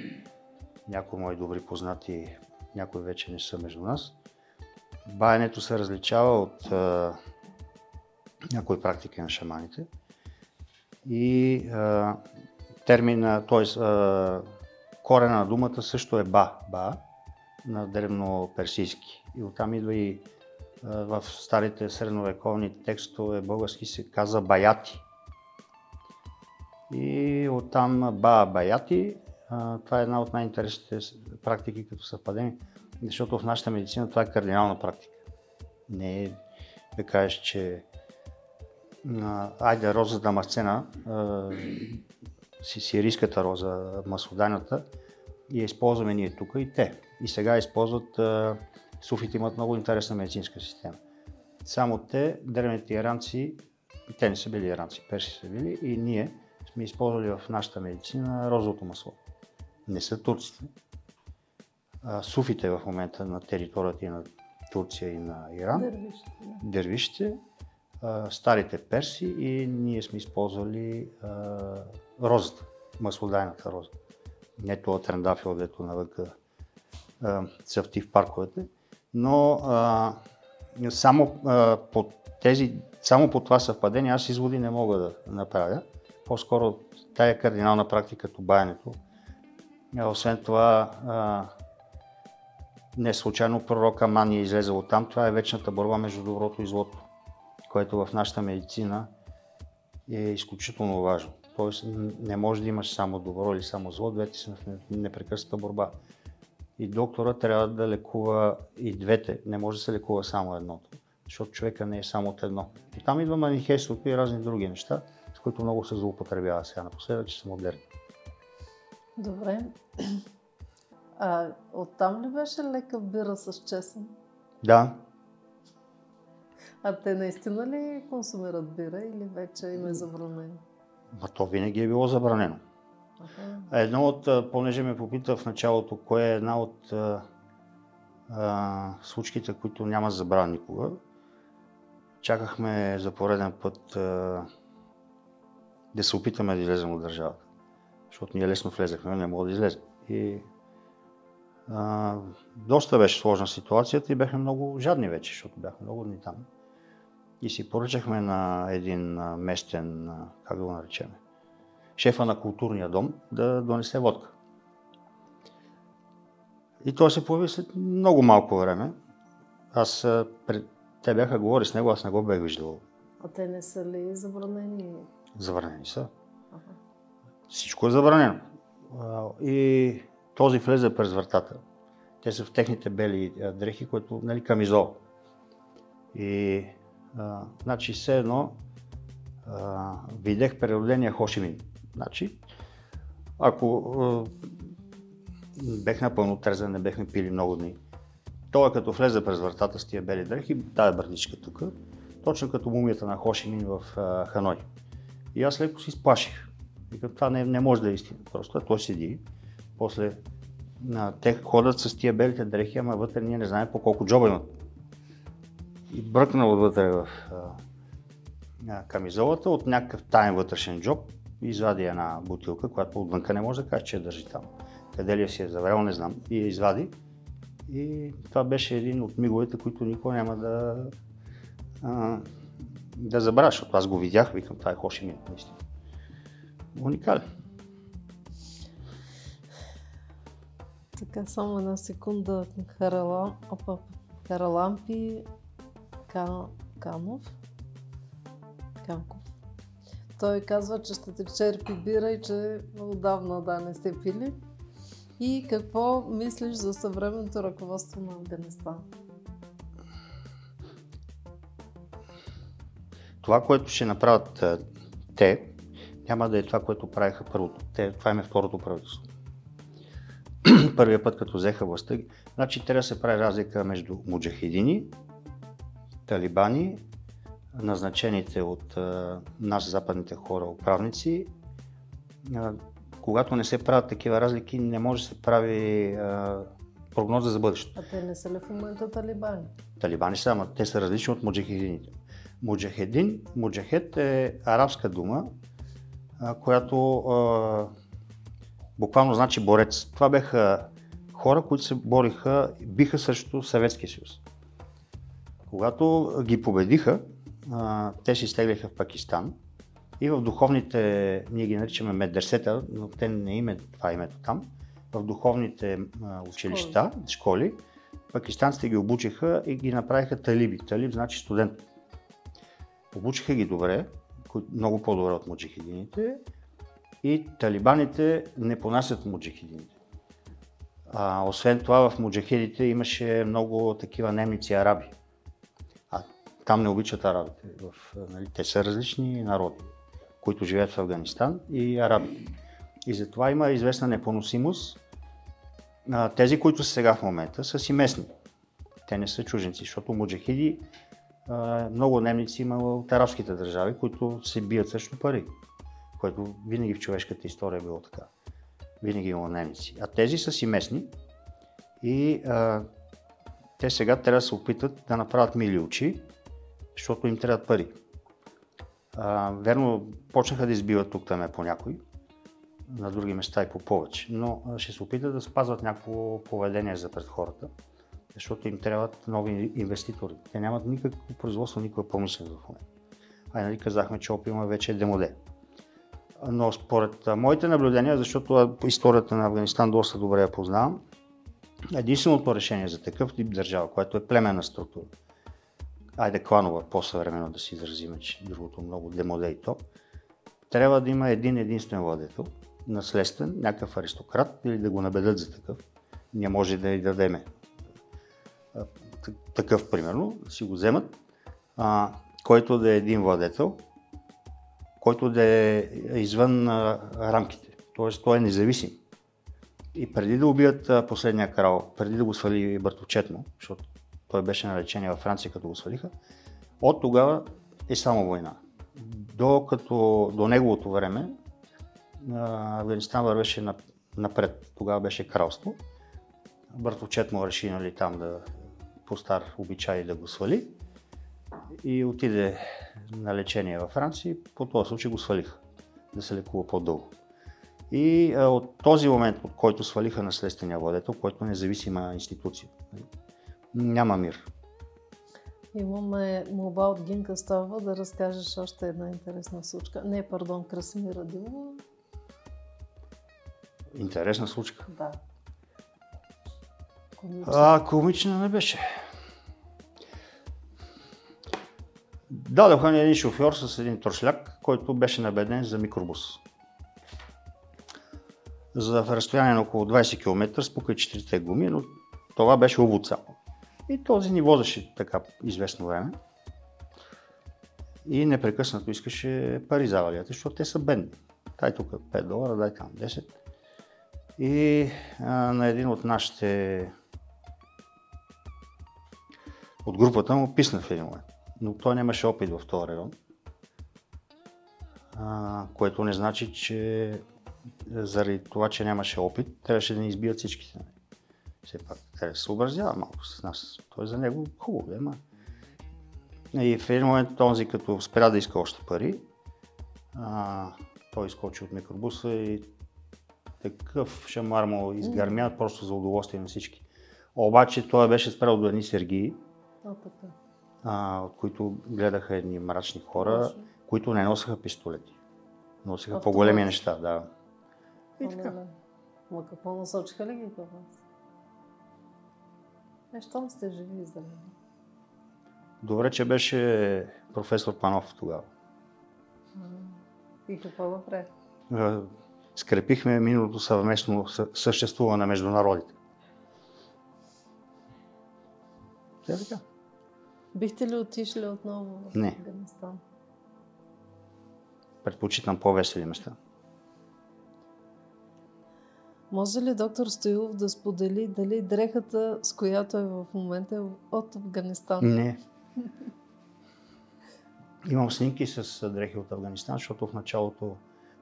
Speaker 2: някои мои добри познати, някои вече не са между нас. Баянето се различава от а, някои практики на шаманите и а, термина, т.е. корена на думата също е ба, ба на древно-персийски. И оттам идва и а, в старите средновековни текстове български се каза баяти. И оттам ба, баяти. А, това е една от най-интересните практики като съвпадение, защото в нашата медицина това е кардинална практика. Не е да кажеш, че а, айде роза дамасцена, си сирийската роза, маслоданата, я използваме ние тук и те. И сега използват, суфите имат много интересна медицинска система. Само те, древните иранци, те не са били иранци, перси са били и ние сме използвали в нашата медицина розовото масло. Не са турците. А, суфите в момента на територията и на Турция и на Иран,
Speaker 1: Дървишите,
Speaker 2: старите перси и ние сме използвали а, розата, маслодайната роза. Не това трендафил, дето навъка а, цъфти в парковете, но а, само, а, по тези, само по това съвпадение аз изводи не мога да направя. По-скоро тая кардинална практика. А, Освен това, а, не случайно пророк Аман е излезъл от там. Това е вечната борба между доброто и злото, което в нашата медицина е изключително важно. Тоест не може да имаш само добро или само зло, двете са в непрекъсната борба. И доктора трябва да лекува и двете, не може да се лекува само едното, защото човека не е само от едно. И там идва манихейството и разни други неща, с които много се злоупотребява сега напоследък, че са модерни.
Speaker 1: Добре. А оттам ли беше лека бира с чесън?
Speaker 2: Да,
Speaker 1: А те наистина ли консумират бира или вече им е забранено?
Speaker 2: ма то винаги е било забранено.
Speaker 1: Аха.
Speaker 2: Едно от, понеже ме попита в началото, кое е една от а, а, случките, които няма да забравя никога. Чакахме за пореден път а, да се опитаме да излезем от държавата. Защото ние лесно влезахме, не мога да излезем. И а, доста беше сложна ситуацията и бяхме много жадни вече, защото бяхме много дни там. И си поръчахме на един местен, как да го наречем, шефа на културния дом да донесе водка. И той се появи след много малко време. Аз, пред... те бяха говорили с него, аз не го бях виждал.
Speaker 1: А те не са ли забранени?
Speaker 2: Забранени са.
Speaker 1: Аха.
Speaker 2: Всичко е забранено. И този влезе през вратата. Те са в техните бели дрехи, които, нали, камизол. И, значи, все едно а, видях преродения Хошимин. Значи, ако а, бех напълно трезен, не бехме пили много дни, той като влезе през вратата с тия бели дрехи, тая бърдичка тук, точно като мумията на Хошимин в а, Ханой. И аз леко си сплаших. Викам, това не, не може да е истина. Просто той седи. После а, те ходят с тия белите дрехи, ама вътре ние не знаем по колко джоба имат. И бръкнал отвътре в а, камизолата от някакъв таен вътрешен джоб извади една бутилка, която отвънка не може да каже, че я държи там. Къде ли си е заврял, не знам. И я извади. И това беше един от миговете, които никога няма да, а, да забравя, защото аз го видях, викам, това е Хоши Мин, наистина. Уникален.
Speaker 1: Така, само една секунда. Харалампи Кан, Канов. Канков. Той казва, че ще те черпи бира и че отдавна да не сте пили. И какво мислиш за съвременното ръководство на Афганистан?
Speaker 2: Това, което ще направят те, няма да е това, което правиха първото. Те, това е второто правителство. Първия път, като взеха властта, значи трябва да се прави разлика между муджахидини, талибани, назначените от нас, западните хора, управници. Когато не се правят такива разлики, не може да се прави прогноза за бъдещето.
Speaker 1: А те не са ли в момента талибани?
Speaker 2: Талибани са, ама те са различни от муджахидините. Муджахедин, муджахед е арабска дума, която а, буквално значи борец. Това беха хора, които се бориха, биха срещу Съветския съюз. Когато ги победиха, те се изтегляха в Пакистан и в духовните, ние ги наричаме медресета, но те не име това името там, в духовните училища, школи. школи, пакистанците ги обучиха и ги направиха талиби. Талиб значи студент. Обучиха ги добре, много по-добре от муджихидините и талибаните не понасят муджихидините. А, освен това в муджахидите имаше много такива немници араби. Там не обичат арабите. В, нали, те са различни народи, които живеят в Афганистан и араби. И затова има известна непоносимост. Тези, които са сега в момента, са си местни. Те не са чуженци, защото муджахиди много немници има от арабските държави, които се бият срещу пари, което винаги в човешката история е било така. Винаги има немници. А тези са си местни и а, те сега трябва да се опитат да направят мили очи, защото им трябват пари. А, верно, почнаха да избиват тук там по някой, на други места и по повече, но ще се опитат да спазват някакво поведение за пред хората защото им трябват нови инвеститори. Те нямат никакво производство, никаква промишленост в момента. А нали казахме, че опиума вече е демоде. Но според моите наблюдения, защото историята на Афганистан доста добре я познавам, единственото решение за такъв тип държава, което е племенна структура, айде кланова, по-съвременно да си изразиме, че другото много демоде и то, трябва да има един единствен владетел, наследствен, някакъв аристократ или да го набедат за такъв. Не може да и дадеме такъв примерно, си го вземат, а, който да е един владетел, който да е извън а, рамките, т.е. той е независим. И преди да убият а, последния крал, преди да го свали Бърточетно, защото той беше на лечение във Франция, като го свалиха, от тогава е само война. Докато до неговото време Афганистан вървеше напред. Тогава беше кралство. Бърточет му реши нали, там да по стар обичай да го свали и отиде на лечение във Франция по този случай го свалиха да се лекува по-дълго. И а, от този момент, от който свалиха наследствения владетел, който независима институция, няма мир.
Speaker 1: Имаме молба от Гинка Стова да разкажеш още една интересна случка. Не, пардон, Красимира Димова.
Speaker 2: Интересна случка?
Speaker 1: Да.
Speaker 2: Комична. А, комична не беше. Дадоха ни един шофьор с един трошляк, който беше набеден за микробус. За разстояние на около 20 км спука 4 гуми, но това беше увод само. И този ни возеше така известно време. И непрекъснато искаше пари за аварията, защото те са бедни. Дай тук 5 долара, дай там 10. И а, на един от нашите от групата му писна в един момент. Но той нямаше опит в този район. А, което не значи, че заради това, че нямаше опит, трябваше да ни избият всичките. Все пак трябва да се съобразява малко с нас. Той за него хубаво, ама. И в един момент този, като спря да иска още пари, а, той изкочи от микробуса и такъв шамар му изгърмя, mm. просто за удоволствие на всички. Обаче той беше спрял до едни сергии, а, от които гледаха едни мрачни хора, Точно. които не носеха пистолети. Носеха по-големи неща, да.
Speaker 1: И така. Ма какво насочиха ли ги към вас? Е, щом сте живи и здрави.
Speaker 2: Добре, че беше професор Панов тогава.
Speaker 1: И какво направи?
Speaker 2: Скрепихме миналото съвместно съществуване между народите. Те така.
Speaker 1: Бихте ли отишли отново в
Speaker 2: Не.
Speaker 1: Афганистан?
Speaker 2: Предпочитам по-весели места.
Speaker 1: Може ли доктор Стоилов да сподели дали дрехата, с която е в момента, е от Афганистан?
Speaker 2: Не. Имам снимки с дрехи от Афганистан, защото в началото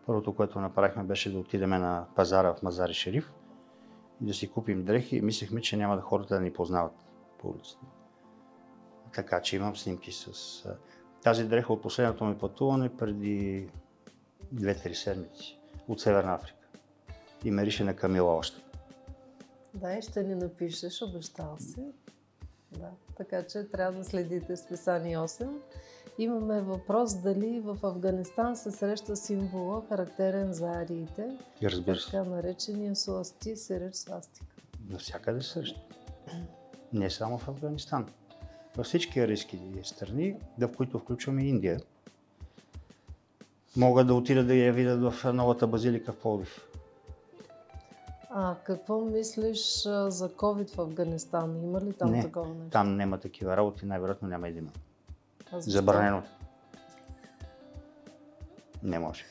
Speaker 2: първото, което направихме, беше да отидем на пазара в Мазари Шериф и да си купим дрехи и мислехме, че няма да хората да ни познават по улицата. Така че имам снимки с... Тази дреха от последното ми пътуване преди 2-3 седмици от Северна Африка. И мерише на Камила още.
Speaker 1: Да, и ще ни напишеш, обещал си. Да, така че трябва да следите списание 8. Имаме въпрос дали в Афганистан се среща символа, характерен за ариите.
Speaker 2: И разбира се.
Speaker 1: Така наречения суасти, сиреч свастика.
Speaker 2: Навсякъде се среща. Не само в Афганистан. Във всички арийски страни, да в които включваме Индия, могат да отидат да я видят в новата базилика в Пловдив.
Speaker 1: А какво мислиш за COVID в Афганистан? Има ли там
Speaker 2: не,
Speaker 1: такова нещо?
Speaker 2: Там няма такива работи, най-вероятно няма и да има. Забранено. Не може.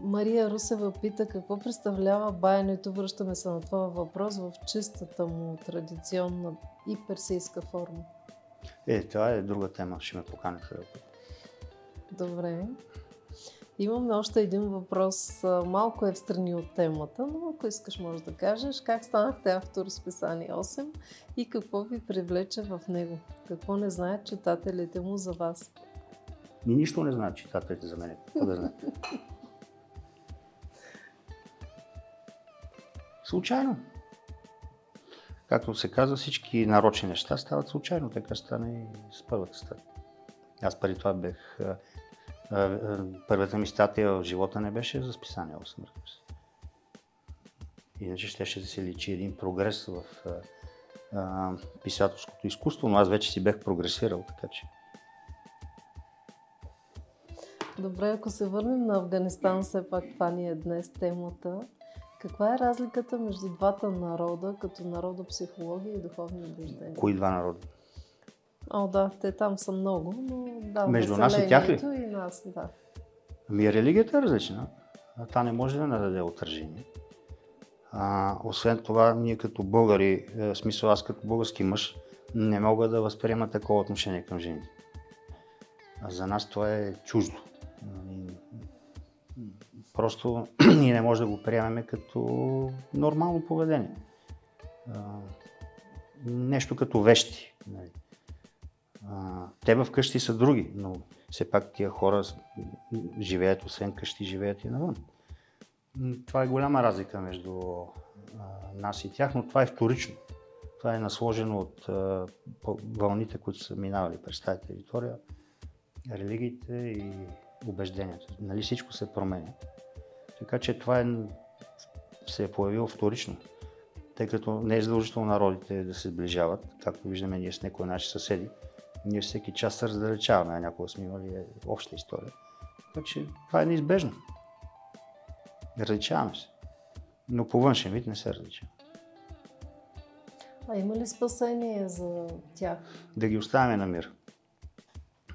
Speaker 1: Мария Русева пита какво представлява баянето. Връщаме се на това въпрос в чистата му традиционна и персийска форма.
Speaker 2: Е, това е друга тема. Ще ме поканите.
Speaker 1: Добре. Имаме още един въпрос. Малко е в страни от темата, но ако искаш може да кажеш как станахте автор с писание 8 и какво ви привлече в него? Какво не знаят читателите му за вас?
Speaker 2: Нищо не знаят читателите за мен. Да знаят? Случайно. Както се казва, всички нарочни неща стават случайно. Така стане и с първата статия. Аз преди това бех първата ми статия в живота не беше за списание 8, Иначе ще, ще да се личи един прогрес в а, писателското изкуство, но аз вече си бех прогресирал, така че.
Speaker 1: Добре, ако се върнем на Афганистан, все пак това ни е днес темата. Каква е разликата между двата народа, като народопсихология и духовни убеждения?
Speaker 2: Кои два народа?
Speaker 1: О, да, те там са много, но да,
Speaker 2: Между нас и тях ли?
Speaker 1: И нас, да.
Speaker 2: Ами религията е различна. Та не може да нададе отражение. А, освен това, ние като българи, е, в смисъл аз като български мъж, не мога да възприема такова отношение към жените. А за нас това е чуждо. Просто ние не можем да го приемем като нормално поведение. Нещо като вещи. Нали. Те вкъщи са други, но все пак тия хора живеят, освен къщи, живеят и навън. Това е голяма разлика между а, нас и тях, но това е вторично. Това е насложено от а, вълните, които са минавали през тази територия, религиите и убежденията. Нали всичко се променя. Така че това е, се е появило вторично, тъй като не е задължително народите да се сближават, както виждаме ние с някои наши съседи, ние всеки час се раздалечаваме, а някога сме имали обща история. Така че това е неизбежно. Различаваме се. Но по външен вид не се различаваме.
Speaker 1: А има ли спасение за тях?
Speaker 2: Да ги оставяме на мир.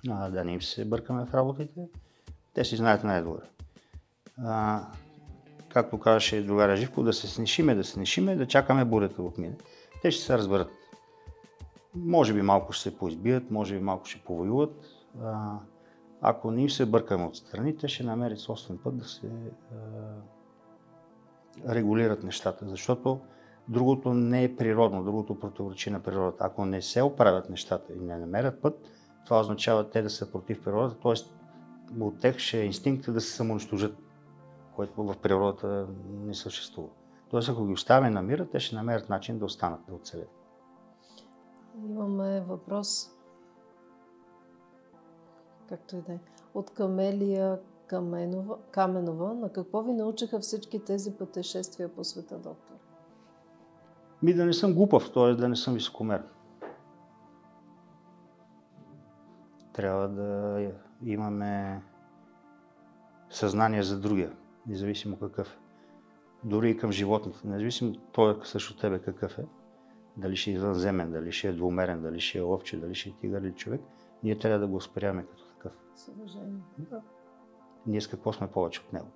Speaker 2: А, да не им се бъркаме в работите. Те си знаят най-добре. А, както казваше другаря Живко, да се снишиме, да се снишиме, да чакаме бурята в мине. Те ще се разберат. Може би малко ще се поизбият, може би малко ще повоюват. А, ако не им се бъркаме от страни, те ще намерят собствен път да се а, регулират нещата, защото другото не е природно, другото противоречи на природата. Ако не се оправят нещата и не намерят път, това означава те да са против природата, т.е. от тях ще е инстинкта да се самоунищожат, което в природата не съществува. Тоест, ако ги оставим на мира, те ще намерят начин да останат, да оцелят.
Speaker 1: Имаме въпрос. Както и да е. От Камелия Каменова, Каменова. На какво ви научиха всички тези пътешествия по света, доктор?
Speaker 2: Ми да не съм глупав, т.е. да не съм високомер. Трябва да имаме съзнание за другия, независимо какъв е. Дори и към животните, независимо той също тебе какъв е, дали ще е извънземен, дали ще е двумерен, дали ще е овче, дали ще е тигър или човек, ние трябва да го спряме като такъв.
Speaker 1: С уважение. Да.
Speaker 2: Ние с какво сме повече от него?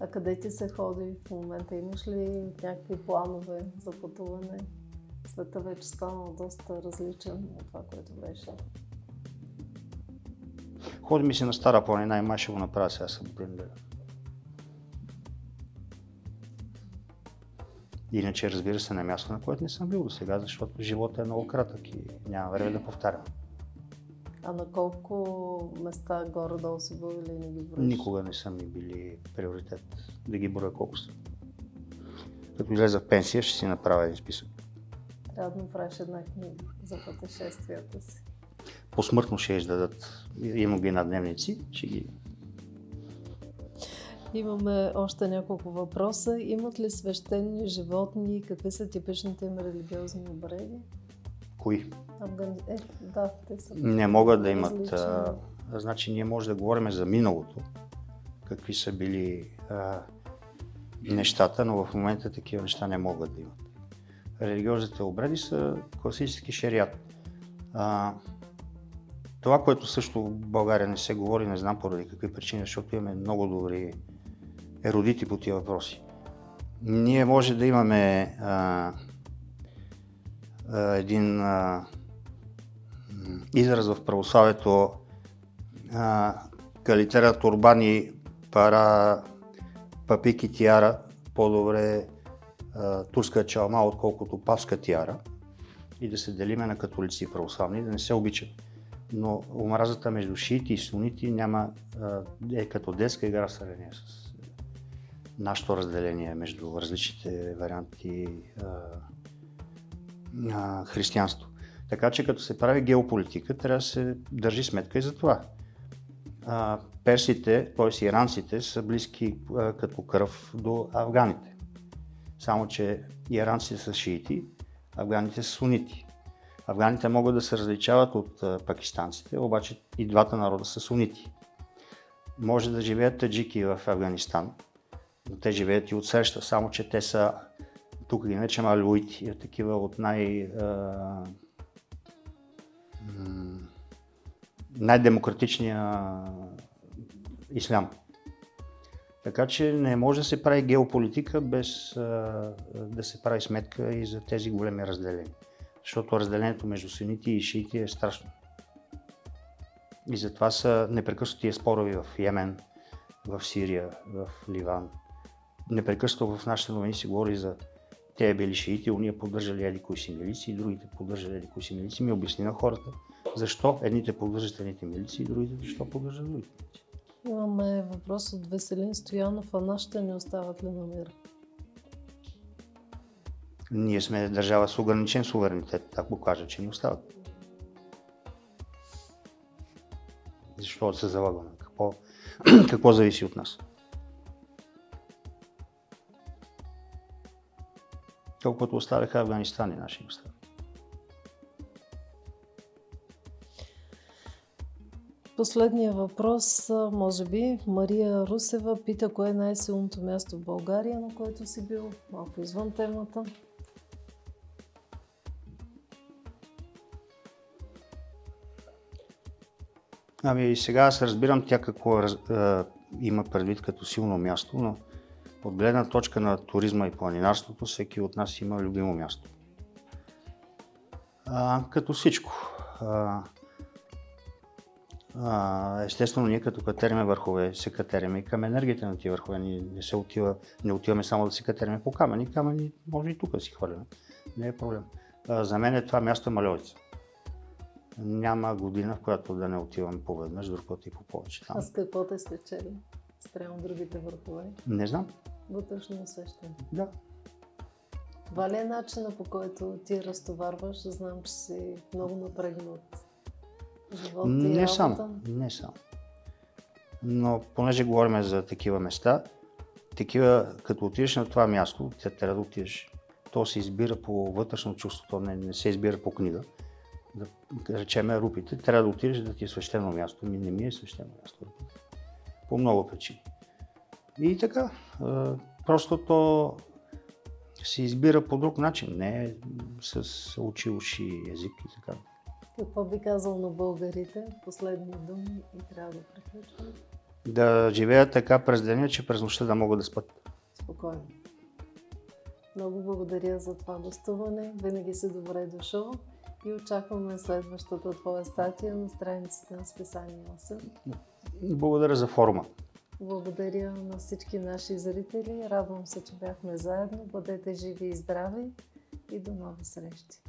Speaker 1: А къде ти се ходи в момента? Имаш ли някакви планове за пътуване? Света вече стана доста различен от това, което беше.
Speaker 2: Ходи ми се на Стара планина и май ще го направя сега съм Иначе, разбира се, на място, на което не съм бил до сега, защото живота е много кратък и няма време да повтарям.
Speaker 1: А на колко места горе-долу си бил или не ги броиш?
Speaker 2: Никога не са ми били приоритет да ги броя колко са. Като излеза в пенсия, ще си направя един списък.
Speaker 1: Трябва да направиш една книга за пътешествията си.
Speaker 2: Посмъртно ще издадат. Има ги на дневници, ще ги
Speaker 1: Имаме още няколко въпроса. Имат ли свещени животни? Какви са типичните им религиозни обреди?
Speaker 2: Кои?
Speaker 1: Афгани... Е, да, те са.
Speaker 2: Не могат да имат. А, значи ние може да говорим за миналото, какви са били а, нещата, но в момента такива неща не могат да имат. Религиозните обреди са класически шариат. А, това, което също в България не се говори, не знам поради какви причини, защото имаме много добри еродити по тия въпроси. Ние може да имаме а, а, един а, израз в православието калитера турбани пара папики тиара, по-добре а, турска чалма, отколкото павска тиара и да се делиме на католици и православни, да не се обичат. Но омразата между шиити и сунити няма, а, е като детска игра в сравнение с нашето разделение между различните варианти на християнство. Така че като се прави геополитика, трябва да се държи сметка и за това. Персите, т.е. иранците, са близки като кръв до афганите. Само, че иранците са шиити, афганите са сунити. Афганите могат да се различават от пакистанците, обаче и двата народа са сунити. Може да живеят таджики в Афганистан, но те живеят и от среща, само че те са, тук ги наричаме алюити, такива от най- най-демократичния ислям. Така че не може да се прави геополитика без а, да се прави сметка и за тези големи разделения. Защото разделението между сунити и шиити е страшно. И затова са непрекъснатия спорови в Йемен, в Сирия, в Ливан. Непрекъснато в нашите новини се говори за те били шиити, уния поддържали еди кои си милици, другите поддържали еди кои си милици. Ми обясни на хората защо едните поддържат едните милици и другите защо поддържат другите милици.
Speaker 1: Имаме въпрос от Веселин Стоянов, а нашите не остават ли на мир?
Speaker 2: Ние сме държава с ограничен суверенитет, ако кажа, че ни остават. Защо се залагаме? Какво, какво зависи от нас? Колкото оставяха Афганистан и наши остави.
Speaker 1: Последния въпрос, може би, Мария Русева пита кое е най-силното място в България, на което си бил малко извън темата.
Speaker 2: Ами сега аз разбирам тя какво е, има предвид като силно място, но от гледна точка на туризма и планинарството, всеки от нас има любимо място. А, като всичко. А, а, естествено, ние като катериме върхове, се катериме и към енергията на тия върхове. Ние не, се отива, не отиваме само да се катериме по камъни. Камъни може и тук да си хвърляме. Не е проблем. А, за мен е това място е Малевица. Няма година, в която да не отивам поведнъж, друг път и по повече.
Speaker 1: А с какво те спечели спрямо другите върхове?
Speaker 2: Не знам.
Speaker 1: Вътрешно усещане.
Speaker 2: Да.
Speaker 1: Това ли е начина по който ти разтоварваш? Знам, че си много напрегнат живота и
Speaker 2: Не
Speaker 1: работа.
Speaker 2: само. Не само. Но понеже говорим за такива места, такива, като отидеш на това място, тя трябва да отидеш. То се избира по вътрешно чувство, то не, не се избира по книга. Да речеме рупите, трябва да отидеш да ти е свещено място. Ми не ми е свещено място. По много причини. И така, просто то се избира по друг начин, не с очи, уши, език и така.
Speaker 1: Какво би казал на българите? Последни думи и трябва да приключваме.
Speaker 2: Да живеят така през деня, че през нощта да могат да спят.
Speaker 1: Спокойно. Много благодаря за това гостуване. Винаги си добре дошъл и очакваме следващата твоя статия на страницата на списание 8.
Speaker 2: Благодаря за форума.
Speaker 1: Благодаря на всички наши зрители. Радвам се, че бяхме заедно. Бъдете живи и здрави и до нови срещи.